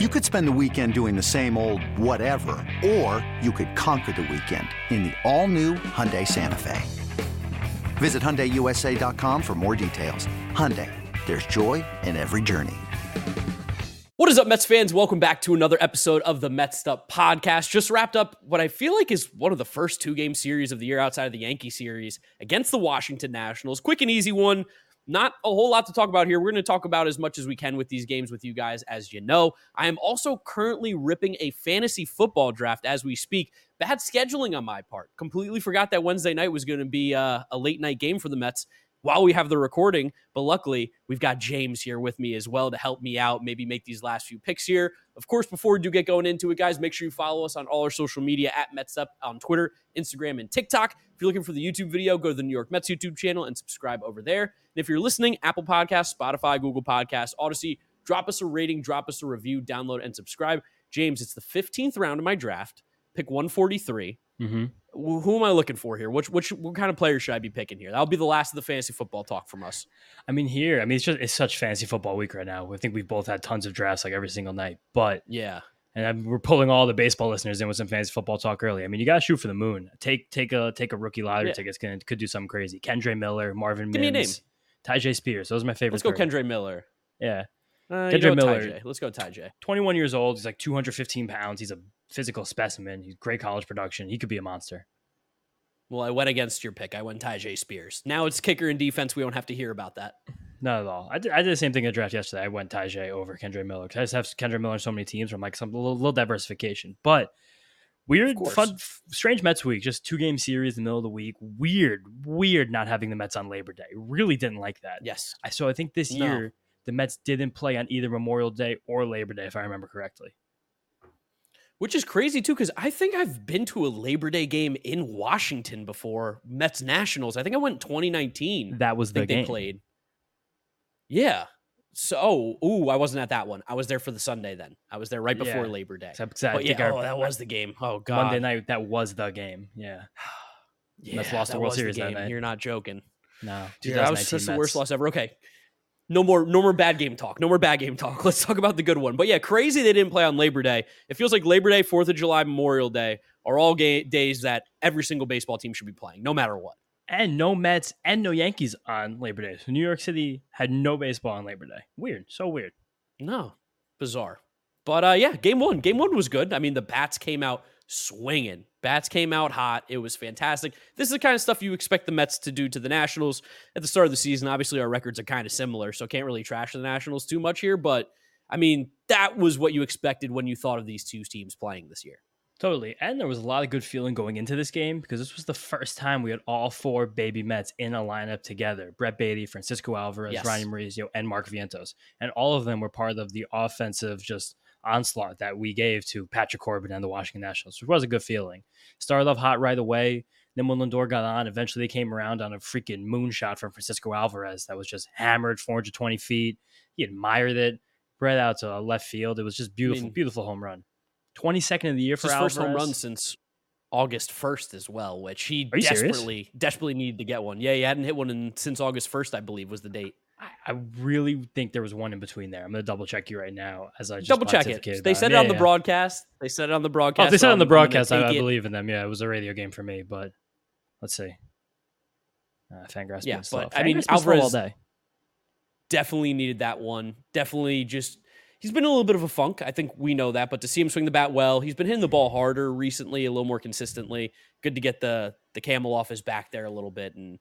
You could spend the weekend doing the same old whatever, or you could conquer the weekend in the all-new Hyundai Santa Fe. Visit HyundaiUSA.com for more details. Hyundai, there's joy in every journey. What is up, Mets fans? Welcome back to another episode of the Mets Up podcast. Just wrapped up what I feel like is one of the first two game series of the year outside of the Yankee series against the Washington Nationals. Quick and easy one. Not a whole lot to talk about here. We're going to talk about as much as we can with these games with you guys, as you know. I am also currently ripping a fantasy football draft as we speak. Bad scheduling on my part. Completely forgot that Wednesday night was going to be uh, a late night game for the Mets while we have the recording. But luckily, we've got James here with me as well to help me out, maybe make these last few picks here. Of course, before we do get going into it, guys, make sure you follow us on all our social media at MetsUp on Twitter, Instagram, and TikTok. If you're looking for the YouTube video, go to the New York Mets YouTube channel and subscribe over there. And if you're listening, Apple Podcasts, Spotify, Google Podcasts, Audacy, drop us a rating, drop us a review, download, and subscribe. James, it's the 15th round of my draft. Pick 143. Mm-hmm. Who am I looking for here? Which which what kind of player should I be picking here? That'll be the last of the fantasy football talk from us. I mean, here, I mean, it's just it's such fantasy football week right now. I think we've both had tons of drafts like every single night, but yeah, and I'm, we're pulling all the baseball listeners in with some fantasy football talk early. I mean, you got to shoot for the moon. Take take a take a rookie lottery Yeah. tickets. Can could do something crazy. Kendre Miller, Marvin Give me a Mims, Tyjae Spears. Those are my favorite. let's go. Kendre Miller. Yeah, Uh, Miller. Tyjae Let's go, Tyjae 21 years old. He's like 215 pounds. He's a physical specimen. He's great college production. He could be a monster. Well, I went against your pick. I went Tyjae Spears. Now it's kicker and defense. We don't have to hear about that. Not at all. I did, I did the same thing in the draft yesterday. I went Tyjae over Kendre Miller because I just have Kendre Miller on so many teams. I'm like some little, little diversification, but weird, fun, strange Mets week. Just two game series in the middle of the week. Weird, weird not having the Mets on Labor Day. Really didn't like that. Yes. I so I think this No. year the Mets didn't play on either Memorial Day or Labor Day, if I remember correctly. Which is crazy too, because I think I've been to a Labor Day game in Washington before. Mets Nationals. I think I went in 2019. That was the game. they played. Yeah. So, oh, ooh, I wasn't at that one. I was there for the Sunday then. I was there right before Yeah. Labor Day. Except But yeah, our oh, that was the game. Oh god, Monday night. That was the game. Yeah. Yeah, Mets lost the World Series that game. night. You're not joking. No. Dude, that was 2019 that's the worst loss ever. Okay. No more no more bad game talk. No more bad game talk. Let's talk about the good one. But yeah, crazy they didn't play on Labor Day. It feels like Labor Day, 4th of July, Memorial Day are all ga- days that every single baseball team should be playing, no matter what. and no Mets and no Yankees on Labor Day. So New York City had no baseball on Labor Day. Weird, so weird. No. Bizarre. But uh yeah, game 1. Game 1 was good. I mean, the bats came out swinging. Bats came out hot. It was fantastic. This is the kind of stuff you expect the Mets to do to the Nationals at the start of the season. Obviously, our records are kind of similar, so can't really trash the Nationals too much here, but I mean, that was what you expected when you thought of these two teams playing this year. Totally. And there was a lot of good feeling going into this game because this was the first time we had all four baby Mets in a lineup together. Brett Baty, Francisco Alvarez, Yes. Ronny Mauricio, and Mark Vientos. And all of them were part of the offensive just onslaught that we gave to Patrick Corbin and the Washington Nationals, which was a good feeling. Started off hot right away. Then when Lindor got on, eventually they came around on a freaking moonshot from Francisco Alvarez that was just hammered 420 feet. He admired it, spread out to left field. It was just beautiful, mean- beautiful home run. 22nd of the year for his first home run since August 1st as well, which he you serious? desperately, desperately needed to get one. Yeah, he hadn't hit one in, since August 1st, I believe, was the date. I, I really think there was one in between there. I'm going to double check you right now as I just Double check it. They said it Yeah, on the yeah. broadcast. They said it on the Oh, broadcast. if they said so it on the I'm- I'm gonna broadcast, I, I believe in them. Yeah, it was a radio game for me, but let's see. Uh, Fangraphs Yeah, slow. but, I mean, Fangraphs slow all Alvarez- day. definitely needed that one. Definitely just he's been a little bit of a funk. I think we know that, but to see him swing the bat well, he's been hitting the ball harder recently, a little more consistently. Good to get the the camel off his back there a little bit and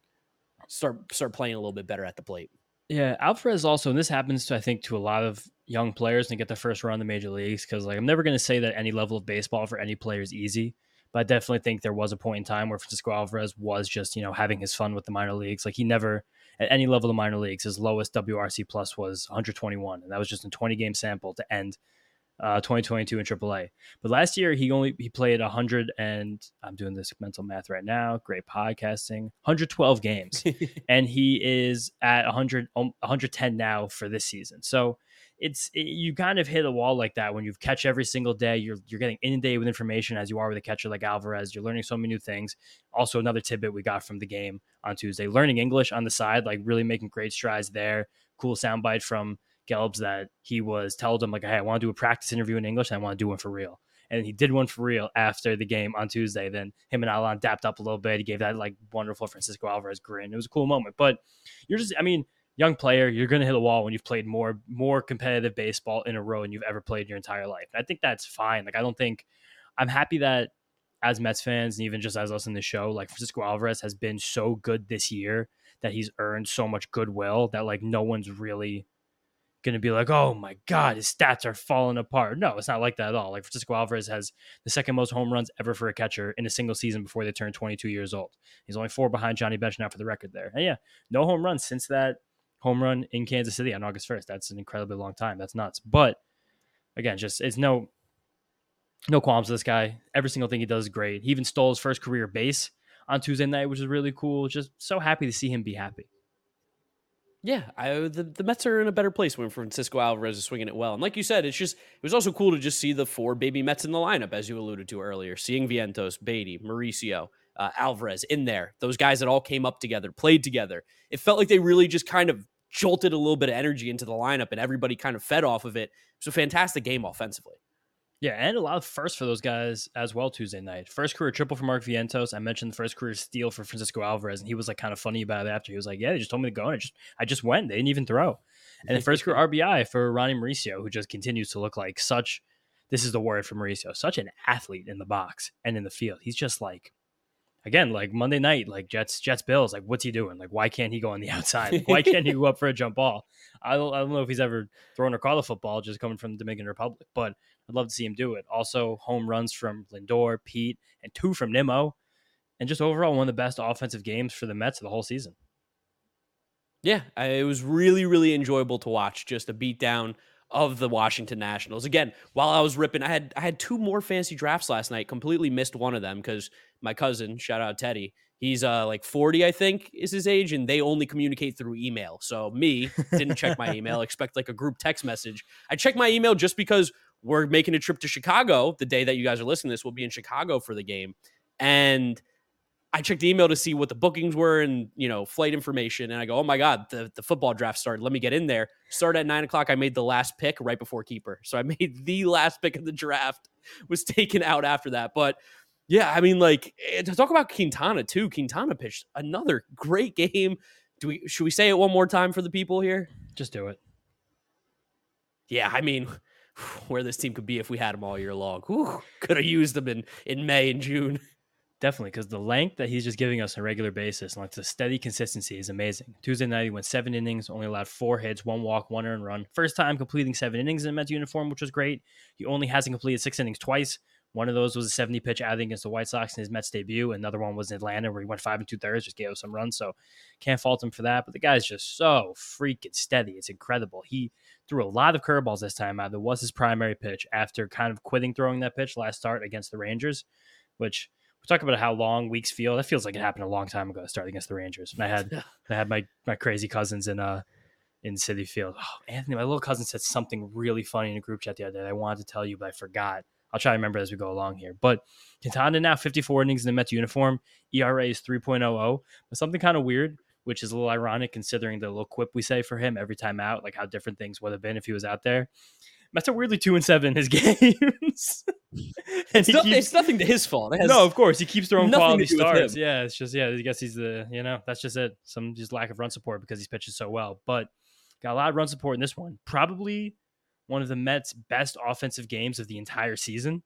start start playing a little bit better at the plate. Yeah, Alvarez also, and this happens to I think to a lot of young players and get their first run in the major leagues because like I'm never going to say that any level of baseball for any player is easy, but I definitely think there was a point in time where Francisco Alvarez was just you know having his fun with the minor leagues. Like he never at any level of minor leagues, his lowest WRC plus was 121, and that was just a 20 game sample to end uh, 2022 in AAA. But last year he only he played 100 and I'm doing this mental math right now. Great podcasting. 112 games, and he is at 100 um, 110 now for this season. So it's it, you kind of hit a wall like that when you catch every single day. You're you're getting inundated with information as you are with a catcher like Alvarez. You're learning so many new things. Also, another tidbit we got from the game on Tuesday: learning English on the side, like really making great strides there. Cool soundbite from Gelbs that he was told him like, "Hey, I want to do a practice interview in English. And I want to do one for real." And he did one for real after the game on Tuesday. Then him and Alon dapped up a little bit. He gave that like wonderful Francisco Alvarez grin. It was a cool moment. But you're just, I mean, young player, you're going to hit a wall when you've played more more competitive baseball in a row than you've ever played in your entire life. And I think that's fine. Like I don't think I'm happy that as Mets fans and even just as us in the show, like Francisco Alvarez has been so good this year that he's earned so much goodwill that like no one's really going to be like, oh my God, his stats are falling apart. No, it's not like that at all. Like Francisco Alvarez has the second most home runs ever for a catcher in a single season before they turn 22 years old. He's only four behind Johnny Bench now for the record there. And yeah, no home runs since that home run in Kansas City on August 1st. That's an incredibly long time. That's nuts. But again, just it's no no qualms with this guy. Every single thing he does is great. He even stole his first career base on Tuesday night, which is really cool. Just so happy to see him be happy. Yeah, I, the the Mets are in a better place when Francisco Alvarez is swinging it well, and like you said, it's just it was also cool to just see the four baby Mets in the lineup, as you alluded to earlier. Seeing Vientos, Baty, Mauricio, uh, Alvarez in there, those guys that all came up together, played together. It felt like they really just kind of jolted a little bit of energy into the lineup, and everybody kind of fed off of it. It was a fantastic game offensively. Yeah, and a lot of first for those guys as well Tuesday night. First career triple for Mark Vientos. I mentioned the first career steal for Francisco Alvarez, and he was like kind of funny about it after. He was like, "Yeah, they just told me to go, and I just I just went. They didn't even throw." And the first career RBI for Ronny Mauricio, who just continues to look like such. This is the word for Mauricio, such an athlete in the box and in the field. He's just like again, like Monday night, like Jets, Jets, Bills, like what's he doing? Like, why can't he go on the outside? Like, why can't he go up for a jump ball? I don't, I don't know if he's ever thrown or caught a football just coming from the Dominican Republic, but I'd love to see him do it. Also, home runs from Lindor, Pete, and two from Nimmo, and just overall one of the best offensive games for the Mets of the whole season. Yeah, it was really, really enjoyable to watch. Just a beatdown of the Washington Nationals. Again, while I was ripping, I had I had two more fantasy drafts last night. Completely missed one of them because my cousin, shout out Teddy, he's uh like 40, I think is his age, and they only communicate through email. So me didn't check my email, expect like a group text message. I checked my email just because we're making a trip to Chicago the day that you guys are listening to this. We'll be in Chicago for the game. And I checked the email to see what the bookings were and you know flight information, and I go, oh my god, the, the football draft started. Let me get in there. Start at nine o'clock. I made the last pick right before keeper, so I made the last pick of the draft. Was taken out after that, but yeah, I mean, like eh, to talk about Quintana too. Quintana pitched another great game. Do we should we say it one more time for the people here? Just do it. Yeah, I mean, where this team could be if we had them all year long. could have used them in in May and June. Definitely, because the length that he's just giving us on a regular basis and like the steady consistency is amazing. Tuesday night, he went seven innings, only allowed four hits, one walk, one earned run. First time completing seven innings in a Mets uniform, which was great. He only hasn't completed six innings twice. One of those was a 70 pitch outing against the White Sox in his Mets debut. Another one was in Atlanta where he went five and two thirds, just gave us some runs. So can't fault him for that. But the guy's just so freaking steady. It's incredible. He threw a lot of curveballs this time out. That was his primary pitch after kind of quitting throwing that pitch last start against the Rangers, which we talk about how long weeks feel. That feels like it happened a long time ago to start against the Rangers. And I had I had my my crazy cousins in uh in Citi Field. Oh, Anthony, my little cousin said something really funny in a group chat the other day. I wanted to tell you, but I forgot. I'll try to remember as we go along here. But Quintana now 54 innings in the Mets uniform. ERA is 3.00. But something kind of weird, which is a little ironic considering the little quip we say for him every time out, like how different things would have been if he was out there. Mets are weirdly two and seven in his games. it's, not, keeps, it's, nothing to his fault. no, of course he keeps throwing quality starts. Yeah, it's just yeah. I guess he's the you know that's just it. Some just lack of run support because he's pitching so well. But got a lot of run support in this one. Probably one of the Mets' best offensive games of the entire season.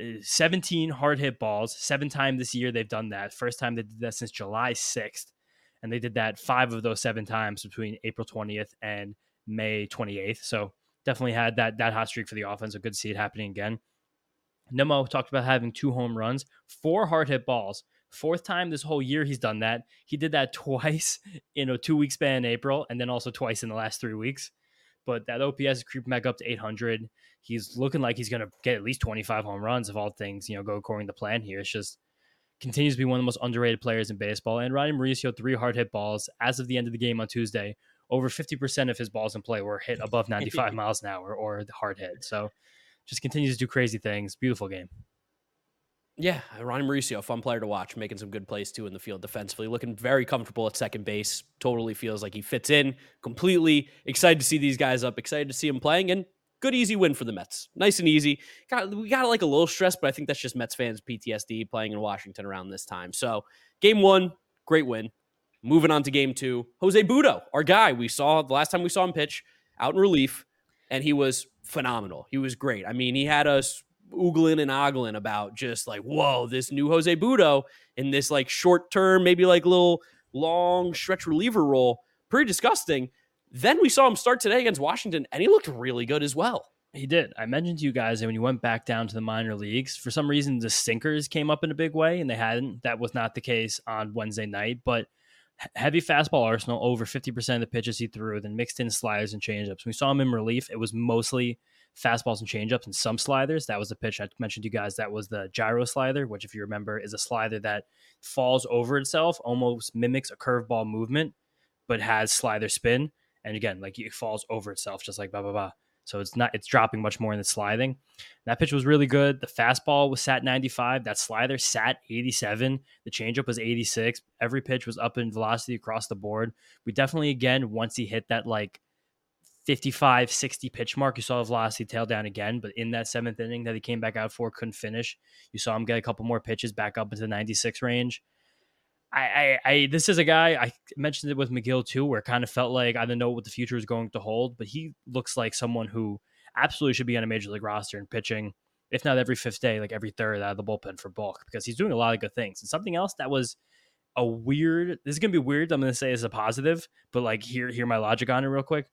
Uh, 17 hard hit balls, seven times this year they've done that. First time they did that since July 6th. And they did that five of those seven times between April 20th and May 28th. So definitely had that that hot streak for the offense. So good to see it happening again. Nimmo talked about having two home runs, four hard hit balls. Fourth time this whole year he's done that. He did that twice in a two week span in April, and then also twice in the last three weeks. But that OPS is creeping back up to 800. He's looking like he's going to get at least 25 home runs if all things you know go according to plan here. It's just continues to be one of the most underrated players in baseball. And Ronny Mauricio, three hard hit balls as of the end of the game on Tuesday over 50% of his balls in play were hit above 95 miles an hour or the hard hit. So just continues to do crazy things. Beautiful game. Yeah, Ronny Mauricio, fun player to watch, making some good plays too in the field defensively, looking very comfortable at second base. Totally feels like he fits in completely. Excited to see these guys up, excited to see him playing, and good easy win for the Mets. Nice and easy. Got we got like a little stress, but I think that's just Mets fans PTSD playing in Washington around this time. So game one, great win. Moving on to game two, Jose Butto, our guy. We saw the last time we saw him pitch out in relief, and he was phenomenal. He was great. I mean, he had us oogling and ogling about just like, whoa, this new Jose Butto in this like short term, maybe like little long stretch reliever role. Pretty disgusting. Then we saw him start today against Washington, and he looked really good as well. He did. I mentioned to you guys that when you went back down to the minor leagues, for some reason the sinkers came up in a big way, and they hadn't. That was not the case on Wednesday night, but heavy fastball arsenal, over 50% of the pitches he threw, then mixed in sliders and changeups. We saw him in relief, it was mostly fastballs and changeups and some sliders. That was the pitch I mentioned to you guys. That was the gyro slider, which, if you remember, is a slider that falls over itself, almost mimics a curveball movement, but has slider spin. And again, like it falls over itself, just like blah blah blah. So it's not it's dropping much more than it's sliding. That pitch was really good. The fastball was sat 95. That slider sat 87. The changeup was 86. Every pitch was up in velocity across the board. We definitely again once he hit that like 55, 60 pitch mark. You saw the velocity tail down again, but in that seventh inning that he came back out for, couldn't finish. You saw him get a couple more pitches back up into the 96 range. I, I, I, this is a guy I mentioned it with Megill too, where it kind of felt like I don't know what the future is going to hold, but he looks like someone who absolutely should be on a major league roster and pitching, if not every fifth day, like every third out of the bullpen for bulk because he's doing a lot of good things. And something else that was a weird, this is gonna be weird. I'm gonna say is a positive, but like hear hear my logic on it real quick.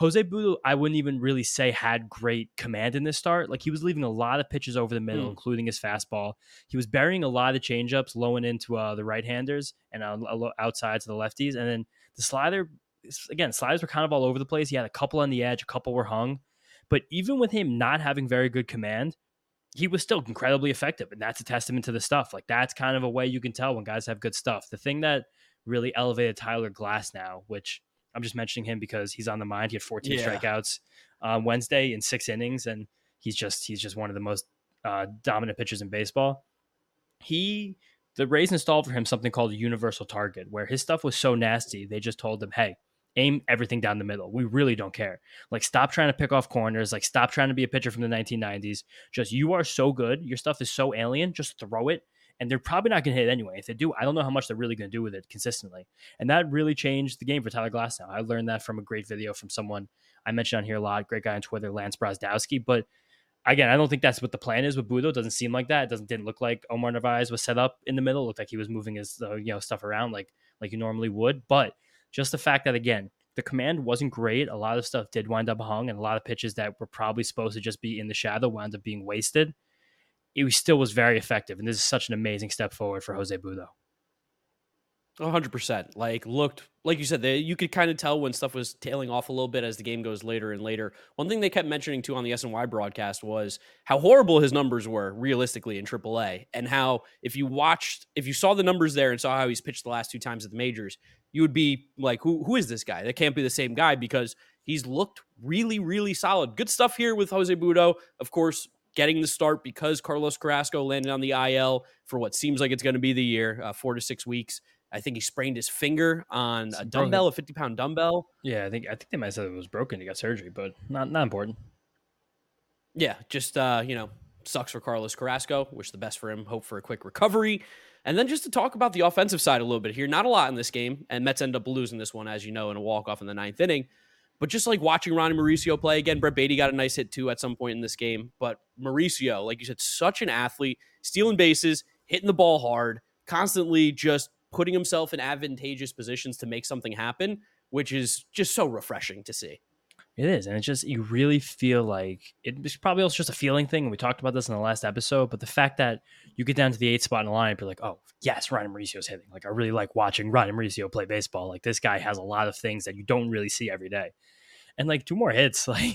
Jose Butto, I wouldn't even really say had great command in this start. Like he was leaving a lot of pitches over the middle, mm. including his fastball. He was burying a lot of changeups, low and into uh, the right handers and uh, outside to the lefties. And then the slider, again, sliders were kind of all over the place. He had a couple on the edge, a couple were hung. But even with him not having very good command, he was still incredibly effective. And that's a testament to the stuff. Like that's kind of a way you can tell when guys have good stuff. The thing that really elevated Tyler Glasnow, which I'm just mentioning him because he's on the mind. He had 14 yeah. strikeouts uh, Wednesday in six innings, and he's just he's just one of the most uh, dominant pitchers in baseball. He the Rays installed for him something called a universal target, where his stuff was so nasty they just told him, "Hey, aim everything down the middle. We really don't care. Like, stop trying to pick off corners. Like, stop trying to be a pitcher from the 1990s. Just you are so good. Your stuff is so alien. Just throw it and they're probably not going to hit it anyway. If they do, I don't know how much they're really going to do with it consistently. And that really changed the game for Tyler Glass. Now I learned that from a great video from someone I mentioned on here a lot, great guy on Twitter, Lance Brozdowski. But again, I don't think that's what the plan is with Butto. It doesn't seem like that. It doesn't didn't look like Omar Narvaez was set up in the middle. It looked like he was moving his uh, you know stuff around like like you normally would. But just the fact that again, the command wasn't great. A lot of stuff did wind up hung, and a lot of pitches that were probably supposed to just be in the shadow wound up being wasted it still was very effective. And this is such an amazing step forward for Jose Butto. 100%. Like, looked, like you said, they, you could kind of tell when stuff was tailing off a little bit as the game goes later and later. One thing they kept mentioning too on the SNY broadcast was how horrible his numbers were realistically in AAA. And how if you watched, if you saw the numbers there and saw how he's pitched the last two times at the majors, you would be like, who, who is this guy? That can't be the same guy because he's looked really, really solid. Good stuff here with Jose Butto Of course, getting the start because Carlos Carrasco landed on the IL for what seems like it's going to be the year, uh, four to six weeks. I think he sprained his finger on it's a dumbbell, broken. a 50 pound dumbbell. Yeah, I think I think they might have said it was broken. He got surgery, but not not important. Yeah, just uh, you know, sucks for Carlos Carrasco. Wish the best for him. Hope for a quick recovery. And then just to talk about the offensive side a little bit here. Not a lot in this game, and Mets end up losing this one, as you know, in a walk off in the ninth inning. But just like watching Ronny Mauricio play again, Brett Baty got a nice hit too at some point in this game. But Mauricio, like you said, such an athlete, stealing bases, hitting the ball hard, constantly just putting himself in advantageous positions to make something happen, which is just so refreshing to see. It is, and it's just you really feel like it's probably also just a feeling thing. We talked about this in the last episode, but the fact that you get down to the eighth spot in the line, you're like, oh yes, Ryan Mauricio's hitting. Like I really like watching Ryan Mauricio play baseball. Like this guy has a lot of things that you don't really see every day and like two more hits, like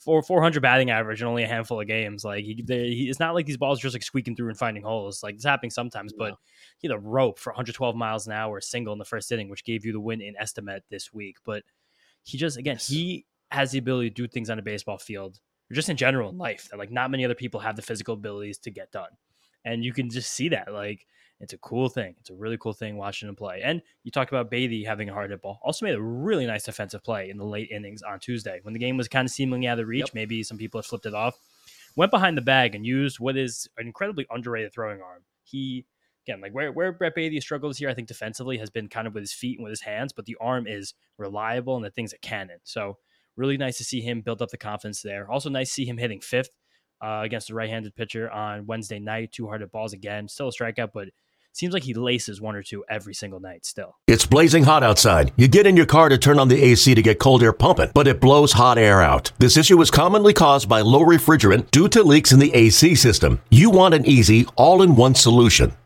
for 400 batting average and only a handful of games. Like he, he, it's not like these balls are just like squeaking through and finding holes. Like it's happening sometimes, but he had a rope for 112 miles an hour single in the first inning, which gave you the win in Esti-Met this week. But he just again he has the ability to do things on a baseball field or just in general in life that like not many other people have the physical abilities to get done. and you can just see that like it's a cool thing. It's a really cool thing watching him play. And you talked about Baty having a hard hit ball. Also made a really nice defensive play in the late innings on Tuesday when the game was kind of seemingly out of reach. Yep. Maybe some people had flipped it off. Went behind the bag and used what is an incredibly underrated throwing arm. He again, like where where Brett Baty struggles here, I think defensively has been kind of with his feet and with his hands, but the arm is reliable and the thing's a cannon. So really nice to see him build up the confidence there. Also nice to see him hitting fifth uh, against the right-handed pitcher on Wednesday night. Two hard at balls again, still a strikeout, but seems like he laces one or two every single night still. It's blazing hot outside. You get in your car to turn on the AC to get cold air pumping, but it blows hot air out. This issue is commonly caused by low refrigerant due to leaks in the AC system. You want an easy, all in one solution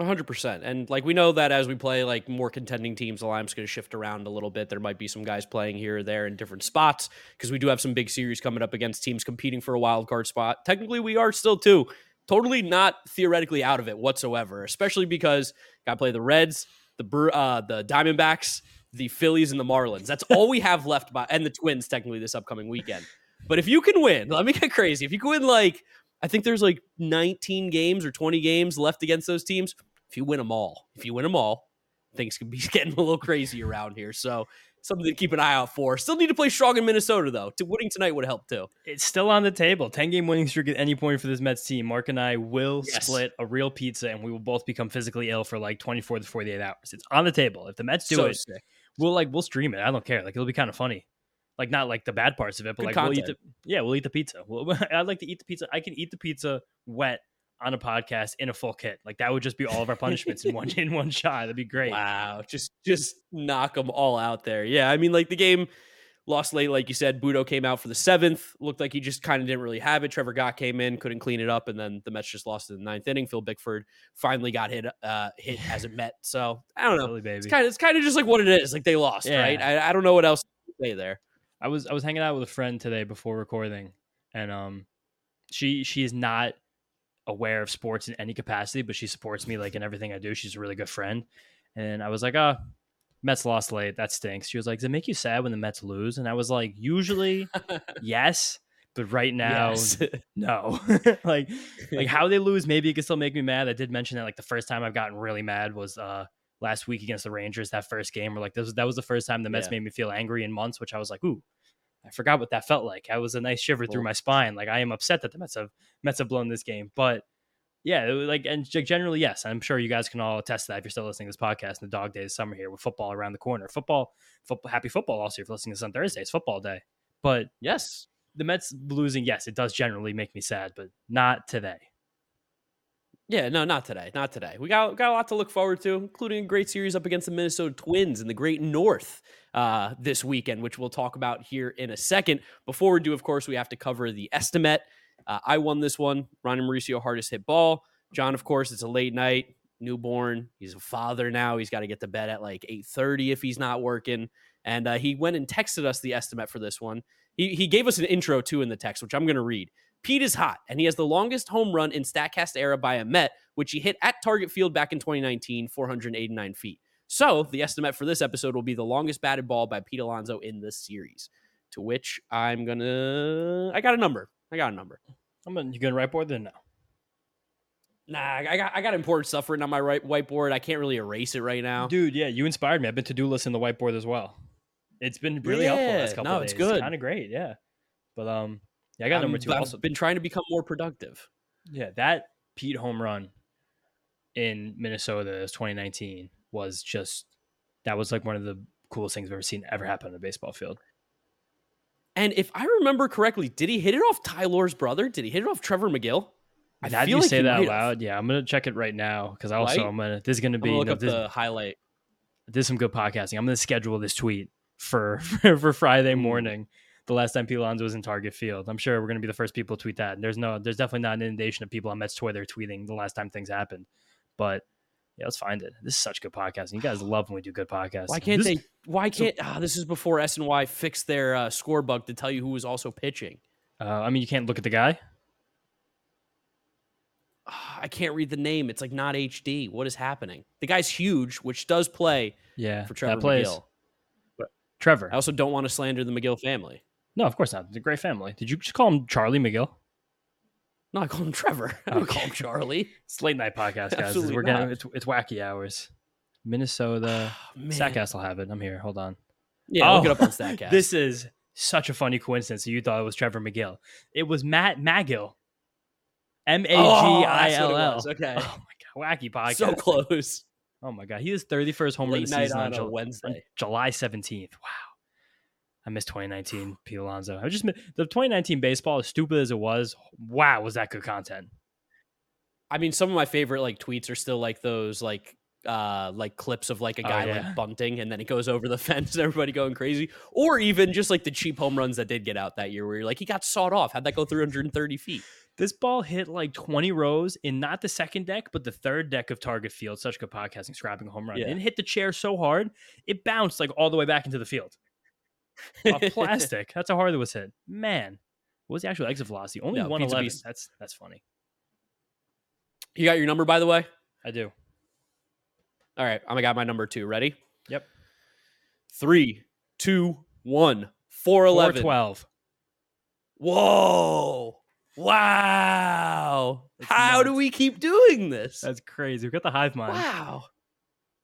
100%. And like we know that as we play like more contending teams, the line's going to shift around a little bit. There might be some guys playing here or there in different spots because we do have some big series coming up against teams competing for a wild card spot. Technically, we are still too. Totally not theoretically out of it whatsoever, especially because got to play the Reds, the uh, the Diamondbacks, the Phillies and the Marlins. That's all we have left by and the Twins technically this upcoming weekend. But if you can win, let me get crazy. If you can win like I think there's like 19 games or 20 games left against those teams. If you win them all, if you win them all, things can be getting a little crazy around here. So something to keep an eye out for. Still need to play strong in Minnesota though. To winning tonight would help too. It's still on the table. 10 game winning streak at any point for this Mets team. Mark and I will yes. split a real pizza and we will both become physically ill for like 24 to 48 hours. It's on the table. If the Mets do so it, sick we'll like we'll stream it. I don't care. Like it'll be kind of funny. Like not like the bad parts of it, but Good like content. we'll eat the yeah, we'll eat the pizza. We'll, I'd like to eat the pizza. I can eat the pizza wet on a podcast in a full kit. Like that would just be all of our punishments in one in one shot. That'd be great. Wow, just just knock them all out there. Yeah, I mean like the game lost late, like you said. Butto came out for the seventh. Looked like he just kind of didn't really have it. Trevor Gott came in, couldn't clean it up, and then the Mets just lost in the ninth inning. Phil Bickford finally got hit uh, hit as a Met. So I don't know. Really. It's kind of it's kind of just like what it is. Like they lost, yeah. right? I, I don't know what else to say there. I was I was hanging out with a friend today before recording, and um, she she is not aware of sports in any capacity, but she supports me like in everything I do. She's a really good friend, and I was like, oh, Mets lost late. That stinks. She was like, Does it make you sad when the Mets lose? And I was like, Usually, yes. But right now, yes. no. like, like how they lose, maybe it can still make me mad. I did mention that like the first time I've gotten really mad was uh last week against the Rangers, that first game, where like this was, that was the first time the Mets yeah. made me feel angry in months, which I was like, ooh, I forgot what that felt like. I was a nice shiver cool. through my spine. Like I am upset that the Mets have Mets have blown this game, but yeah, like and generally, yes, I'm sure you guys can all attest to that if you're still listening to this podcast in the dog days of summer here with football around the corner. Football, football, happy football also if you're listening to this on Thursday. It's football day. But yes, the Mets losing, yes, it does generally make me sad, but not today. Yeah, no, not today. Not today. We got got a lot to look forward to, including a great series up against the Minnesota Twins in the Great North uh, this weekend, which we'll talk about here in a second. Before we do, of course, we have to cover the Esti-Met uh, I won this one. Ronny Mauricio, hardest hit ball. John, of course, it's a late night, newborn. He's a father now. He's got to get to bed at like 8.30 if he's not working. And uh, he went and texted us the Esti-Met for this one. He, he gave us an intro too in the text, which I'm going to read. Pete is hot, and he has the longest home run in StatCast era by a Met, which he hit at Target Field back in 2019, 489 feet. So the Esti-Met for this episode will be the longest batted ball by Pete Alonso in this series. To which I'm gonna, I got a number. I got a number. I'm gonna, you gonna whiteboard then? No. Nah, I got I got important stuff written on my right whiteboard. I can't really erase it right now, dude. Yeah, you inspired me. I've been to do list in the whiteboard as well. It's been really yeah, helpful last couple no, it's good, kind of great. Yeah, but um, yeah, I got I'm, number 2 I've also been trying to become more productive. Yeah, that Pete home run in Minnesota is 2019 was just that was like one of the coolest things I've ever seen ever happen on a baseball field. And if I remember correctly, did he hit it off Tylor's brother? Did he hit it off Trevor Megill? I now feel you like say that out loud. Yeah, I'm gonna check it right now because also right? I'm gonna. This is gonna be look no, up this, the highlight. This is some good podcasting. I'm gonna schedule this tweet for for, for Friday mm. morning. The last time Alonso was in Target Field, I'm sure we're gonna be the first people to tweet that. And there's no, there's definitely not an inundation of people on Mets Twitter tweeting the last time things happened. But yeah, let's find it. This is such good podcasting. You guys love when we do good podcasts. Why can't this, they? Why can't? So, this is before SNY fixed their uh, score bug to tell you who was also pitching. Uh, I mean, you can't look at the guy. Ah, I can't read the name. It's like not HD. What is happening? The guy's huge, which does play. Yeah, for Trevor Megill. But, Trevor. I also don't want to slander the Megill family. No, of course not. It's a great family. Did you just call him Charlie Megill? No, I call him Trevor. I don't call him Charlie. It's late night podcast, guys. Absolutely We're getting not. it's, it's wacky hours. Minnesota. Oh, man. Statcast will have it. I'm here. Hold on. Yeah, look Oh, it up on oh, Statcast. This is such a funny coincidence. You thought it was Trevor Megill. It was Matt Magill. M A G Oh, I L L. Oh, okay. Oh my god, wacky podcast. so close. Oh my god, he is 31st home run of the night season on on, a Jul- Wednesday. on July 17th. Wow. I missed 2019, Pete Alonso. I just the 2019 baseball, as stupid as it was, wow, was that good content? I mean, some of my favorite like tweets are still like those like uh like clips of like a Oh, guy yeah. like bunting and then it goes over the fence and everybody going crazy or even just like the cheap home runs that did get out that year where you're like he got sawed off how'd that go 330 feet This ball hit like 20 rows in not the second deck, but the third deck of Target Field. Such good podcasting, scrapping home run. Yeah. And it hit the chair so hard, it bounced like all the way back into the field. Off plastic. That's how hard it was hit. Man, what was the actual exit velocity? Only No, 111. beast. That's that's funny. you got your number by the way I do. all right i got my number two ready Yep. three two one 411 412. whoa wow That's how do we keep doing this That's crazy. We got the hive mind. wow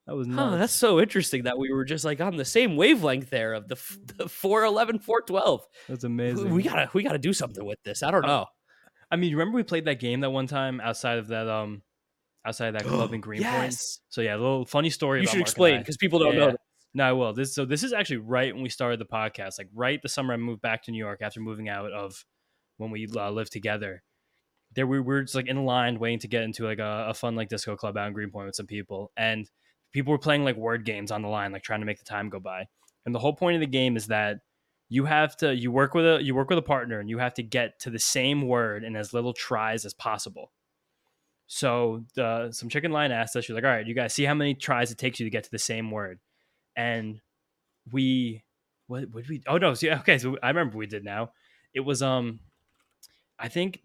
That was nuts. Huh, that's so interesting that we were just like on the same wavelength there of the, f- the 411 412 That's amazing. we gotta we gotta do something with this i don't Uh, know I mean, you remember we played that game that one time outside of that um outside of that club in Greenpoint? yes So yeah, a little funny story. you should Mark explain because people don't Yeah, know. No, I will. This so this is actually right when we started the podcast. Like right the summer I moved back to New York after moving out of when we uh, lived together. There we were just like in line waiting to get into like a, a fun like disco club out in Greenpoint with some people, and people were playing like word games on the line, like trying to make the time go by. And the whole point of the game is that you have to you work with a you work with a partner, and you have to get to the same word in as little tries as possible. So the some chicken line asked us, she's like, "All right, you guys see how many tries it takes you to get to the same word." And we, what would we? Oh no, see, okay, so I remember we did now. It was um, I think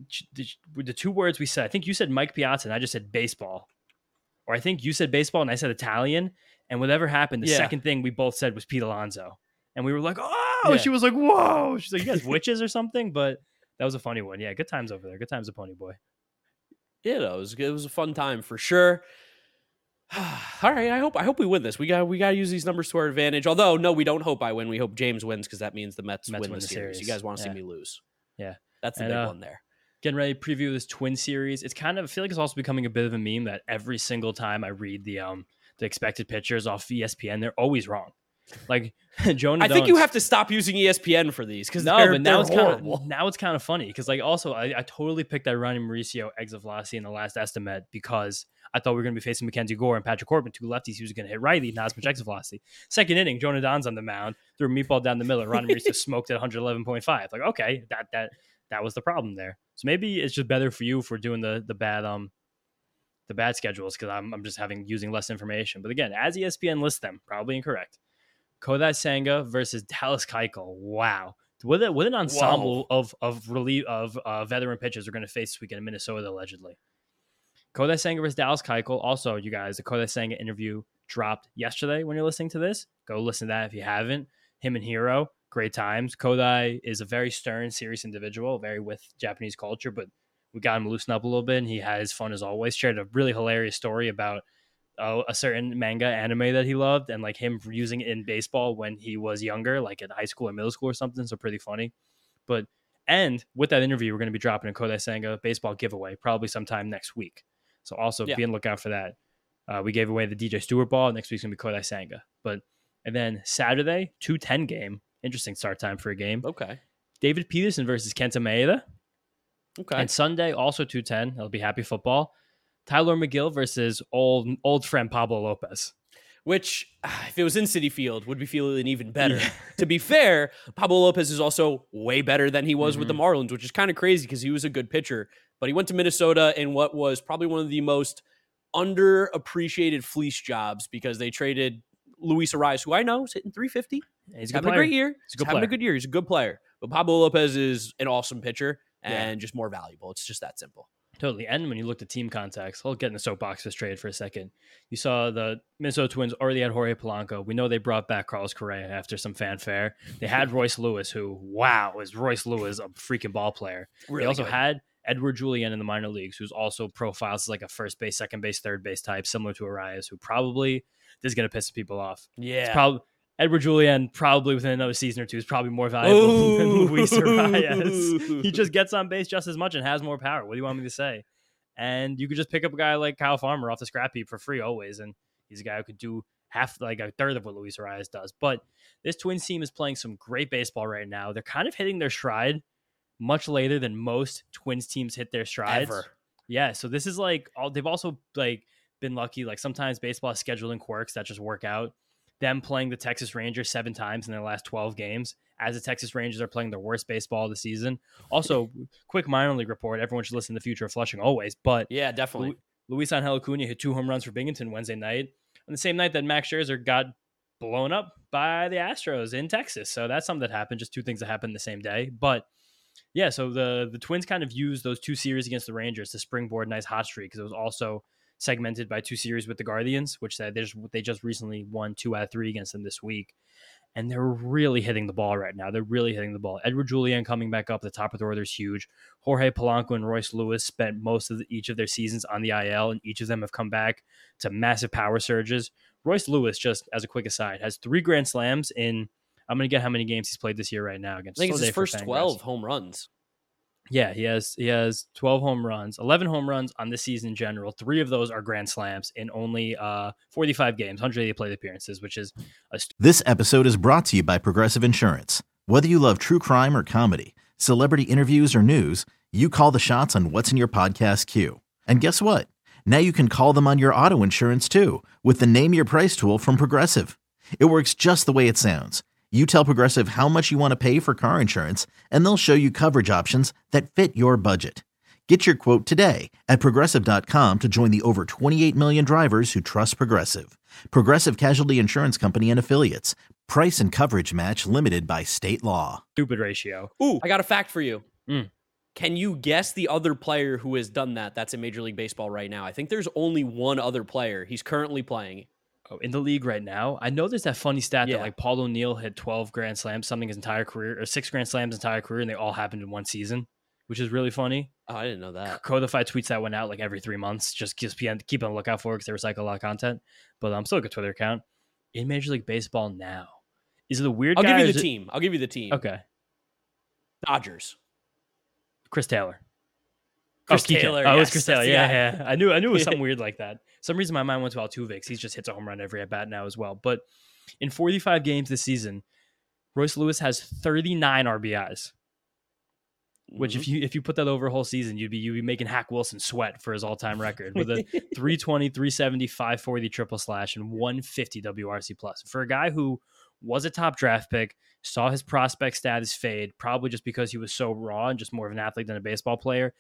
the two words we said. I think you said Mike Piazza, and I just said baseball, or I think you said baseball and I said Italian. And whatever happened, the Yeah. second thing we both said was Pete Alonso, and we were like, "Oh!" Yeah. She was like, "Whoa!" She's like, "You guys witches or something?" But that was a funny one. Yeah, good times over there. Good times, a pony boy. yeah no, it was it was a fun time for sure all right i hope i hope we win this we got we got to use these numbers to our advantage although no we don't hope i win we hope james wins because that means the mets, Mets win, the, series. you guys want to Yeah. see me lose Yeah. that's the And, big uh, one there getting ready to preview this twin series. It's kind of I feel like it's also becoming a bit of a meme that every single time I read the um the expected pitchers off ESPN, they're always wrong. Like Jonah. i think you have to stop using espn for these because no, but now it's kind of now it's kind of funny because like also I, I totally picked that Ronny Mauricio exit velocity in the last Esti-Met because I thought we were going to be facing Mackenzie Gore and Patrick Corbin, two lefties. He was going to hit righty, not as much exit velocity. Second inning, Joan Adon's on the mound, threw a meatball down the middle, and Ronny Mauricio smoked at 111.5. Like okay, that that that was the problem there. So maybe it's just better for you for doing the the bad um the bad schedules because I'm I'm just having using less information. But again, as ESPN lists them, probably incorrect. Kodai Senga versus Dallas Keuchel. Wow. What, a, what an ensemble of of relief of uh, veteran pitchers are going to face this weekend in Minnesota allegedly. Kodai Senga versus Dallas Keuchel. Also, you guys, the Kodai Senga interview dropped yesterday. When you're listening to this, go listen to that if you haven't. Him and Hero, great times. Kodai is a very stern, serious individual, very with Japanese culture, but we got him loosen up a little bit, and he had his fun as always. Shared a really hilarious story about uh, a certain manga anime that he loved, and like him using it in baseball when he was younger, like in high school or middle school or something. So pretty funny. But and with that interview, we're going to be dropping a Kodai Senga baseball giveaway probably sometime next week. So also Yeah. be on lookout for that. Uh, we gave away the DJ Stewart ball. Next week's gonna be Kodai Senga. But and then Saturday, two ten game. Interesting start time for a game. okay David Peterson versus Kenta Maeda. okay And Sunday, also 210. That'll be happy football. Tylor Megill versus old old friend Pablo Lopez. which if it was in Citi Field would be feeling even better. Yeah. to be fair, Pablo Lopez is also way better than he was with the Mm-hmm. Marlins, which is kind of crazy because he was a good pitcher, but he went to Minnesota in what was probably one of the most underappreciated fleece jobs because they traded Luis Arraez, who I know is hitting 350. And He's He's a good having a great year. He's a He's having player. a good year. He's a good player. But Pablo Lopez is an awesome pitcher Yeah. and just more valuable. It's just that simple. Totally. And when you looked at team contacts, I'll get in the soapbox this trade for a second. You saw the Minnesota Twins already had Jorge Polanco. We know they brought back Carlos Correa after some fanfare. They had Royce Lewis, who, wow, is Royce Lewis a freaking ball player. Really they also good. had Edouard Julien in the minor leagues, who's also profiles as like a first base, second base, third base type, similar to Arraez, who probably this is going to piss people off. yeah. It's probably Edouard Julien probably within another season or two is probably more valuable than Luis Arraez. He just gets on base just as much and has more power. What do you want me to say? And you could just pick up a guy like Kyle Farmer off the scrap heap for free always, and he's a guy who could do half, like a third of what Luis Arraez does. But this Twins team is playing some great baseball right now. They're kind of hitting their stride much later than most Twins teams hit their strides. Ever. Yeah, so this is like all they've also like been lucky. Like sometimes baseball has scheduling quirks that just work out. Them playing the Texas Rangers seven times in their last twelve games, as the Texas Rangers are playing their worst baseball of the season. Also, quick minor league report: everyone should listen to the future of Flushing always. But Yeah, definitely. Luis Angel Acuna hit two home runs for Binghamton Wednesday night on the same night that Max Scherzer got blown up by the Astros in Texas. So that's something that happened. Just two things that happened the same day. But yeah, so the the Twins kind of used those two series against the Rangers to springboard a nice hot streak because it was also segmented by two series with the Guardians, which they just they just recently won two out of three against them this week. And they're really hitting the ball right now. They're really hitting the ball. Edouard Julien coming back up the top of the order is huge. Jorge Polanco and Royce Lewis spent most of the, each of their seasons on the IL, and each of them have come back to massive power surges. Royce Lewis, just as a quick aside, has three grand slams in. I'm going to get how many games he's played this year right now against. I think it's his first. 12 home runs. Yeah, he has he has 12 home runs, 11 home runs on the season in general. Three of those are grand slams in only uh 45 games, 180 plate appearances, which is a st- This episode is brought to you by Progressive Insurance. Whether you love true crime or comedy, celebrity interviews or news, you call the shots on what's in your podcast queue. And guess what? Now you can call them on your auto insurance too with the Name Your Price tool from Progressive. It works just the way it sounds. You tell Progressive how much you want to pay for car insurance, and they'll show you coverage options that fit your budget. Get your quote today at progressive.com to join the over 28 million drivers who trust Progressive. Progressive Casualty Insurance Company and Affiliates. Price and coverage match limited by state law. stupid ratio. Ooh, I got a fact for you. Mm. Can you guess the other player who has done that? That's in Major League Baseball right now. I think there's only one other player. He's currently playing. In the league right now, I know there's that funny stat Yeah. that like Paul O'Neill hit 12 grand slams, something his entire career, or six grand slams entire career, and they all happened in one season, which is really funny. Oh, I didn't know that. Codify tweets that went out like every three months. Just on, keep on the lookout for because they recycle a lot of content. But I'm still a good Twitter account in Major League Baseball now. Is it a weird? I'll give you the it- team. I'll give you the team. Okay, Dodgers. Chris Taylor. Chris oh. Taylor, Oh, it was yes, Chris Taylor. the Yeah, yeah. I knew. I knew it was something weird like that. Some reason my mind went to Altuve because he just hits a home run every at bat now as well. But in 45 games this season, Royce Lewis has 39 RBIs. Which, if Mm-hmm. you if you put that over a whole season, you'd be you'd be making Hack Wilson sweat for his all time record with a 320, 370, 540 triple slash and 150 WRC plus. For a guy who was a top draft pick, saw his prospect status fade, probably just because he was so raw and just more of an athlete than a baseball player.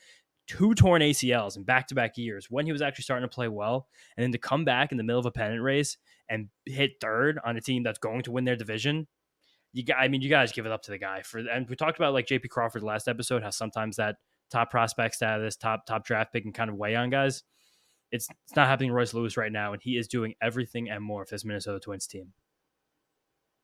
Two torn ACLs in back to back years when he was actually starting to play well. And then to come back in the middle of a pennant race and hit third on a team that's going to win their division. You I mean, you guys give it up to the guy for, and we talked about like JP Crawford last episode, how sometimes that top prospect status, top top draft pick can kind of weigh on guys. It's it's not happening to Royce Lewis right now, and he is doing everything and more for this Minnesota Twins team.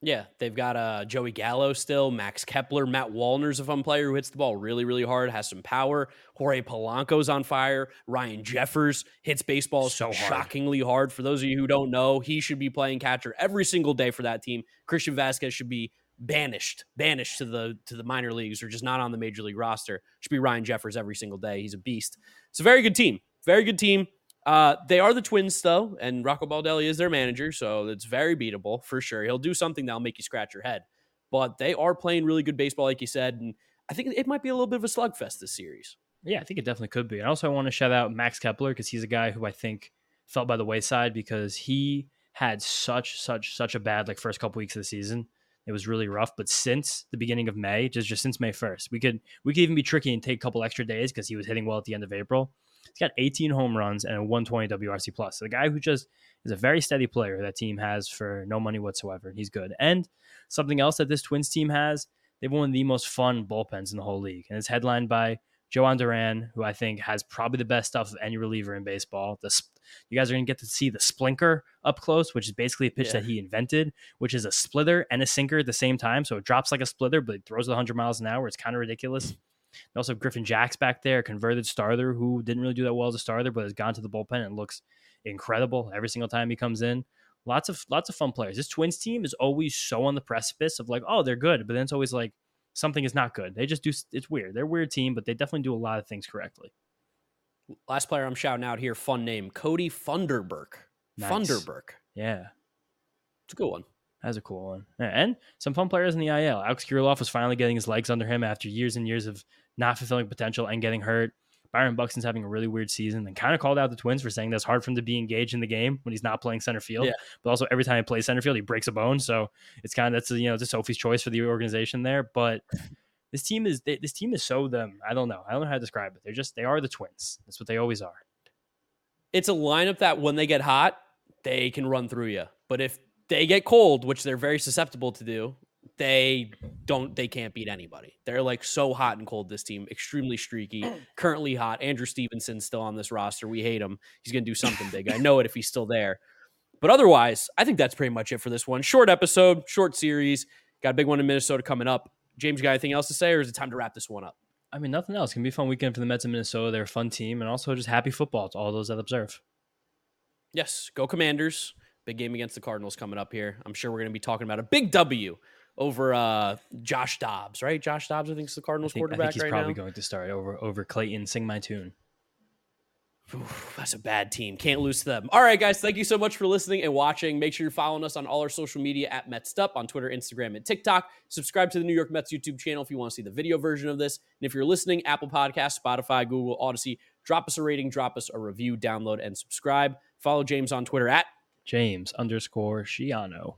Yeah, they've got uh, Joey Gallo still, Max Kepler, Matt Wallner's a fun player who hits the ball really, really hard, has some power. Jorge Polanco's on fire. Ryan Jeffers hits baseball So hard. shockingly hard. For those of you who don't know, he should be playing catcher every single day for that team. Christian Vazquez should be banished, banished to the to the minor leagues or just not on the major league roster. Should be Ryan Jeffers every single day. He's a beast. It's a very good team. Very good team. Uh, they are the Twins, though, and Rocco Baldelli is their manager, so it's very beatable for sure. He'll do something that'll make you scratch your head. But they are playing really good baseball, like you said, and I think it might be a little bit of a slugfest this series. Yeah, I think it definitely could be. And also, I want to shout out Max Kepler because he's a guy who I think fell by the wayside because he had such, such, such a bad like first couple weeks of the season. It was really rough. But since the beginning of May, just just since May first, we could we could even be tricky and take a couple extra days because he was hitting well at the end of April. He's got 18 home runs and a 120 WRC plus. So the guy who just is a very steady player that team has for no money whatsoever. He's good. And something else that this Twins team has, they've one of the most fun bullpens in the whole league, and it's headlined by Jhoan Duran, who I think has probably the best stuff of any reliever in baseball. The, you guys are going to get to see the splinker up close, which is basically a pitch yeah. that he invented, which is a splitter and a sinker at the same time. So it drops like a splitter, but it throws 100 miles an hour. It's kind of ridiculous. Also have Griffin Jax back there, converted starter who didn't really do that well as a starter, but has gone to the bullpen and looks incredible every single time he comes in. Lots of lots of fun players. This Twins team is always so on the precipice of like, oh, they're good, but then it's always like something is not good. They just do. It's weird. They're a weird team, but they definitely do a lot of things correctly. Last player I'm shouting out here, fun name, Kody Funderburk. Nice. Funderburk. Yeah, it's a good one. That's a cool one. And some fun players in the IL. Alex Kirilloff was finally getting his legs under him after years and years of not fulfilling potential and getting hurt. Byron Buxton's having a really weird season and kind of called out the Twins for saying that's hard for him to be engaged in the game when he's not playing center field. Yeah. But also every time he plays center field, he breaks a bone. So it's kind of that's a, you know it's a Sophie's choice for the organization there. But this team is this team is so them. I don't know. I don't know how to describe it. They're just they are the Twins. That's what they always are. It's a lineup that when they get hot, they can run through you. But if they get cold, which they're very susceptible to do, they don't they can't beat anybody. They're like so hot and cold this team, extremely streaky, currently hot. Andrew Stevenson's still on this roster. We hate him. He's going to do something big. I know it if he's still there. But otherwise, I think that's pretty much it for this one. Short episode, short series. Got a big one in Minnesota coming up. James, you got anything else to say or is it time to wrap this one up? I mean, nothing else. It can be a fun weekend for the Mets in Minnesota. They're a fun team and also just happy football to all those that observe. Yes, go Commanders. Big game against the Cardinals coming up here. I'm sure we're going to be talking about a big W over uh, Josh Dobbs, right? Josh Dobbs, I think, is the Cardinals think, quarterback I think he's right probably now. going to start over over Clayton. Sing my tune. Oof, that's a bad team. Can't lose to them. All right, guys. Thank you so much for listening and watching. Make sure you're following us on all our social media at MetsUp on Twitter, Instagram, and TikTok. Subscribe to the New York Mets YouTube channel if you want to see the video version of this. And if you're listening, Apple Podcast, Spotify, Google, Audacy, drop us a rating, drop us a review, download, and subscribe. Follow James on Twitter at James underscore Schiano.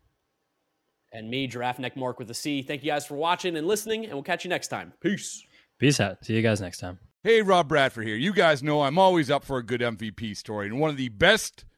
And me, Giraffe Neck Mark with a C. Thank you guys for watching and listening, and we'll catch you next time. Peace. Peace out. See you guys next time. Hey, Rob Bradford here. You guys know I'm always up for a good MVP story, and one of the best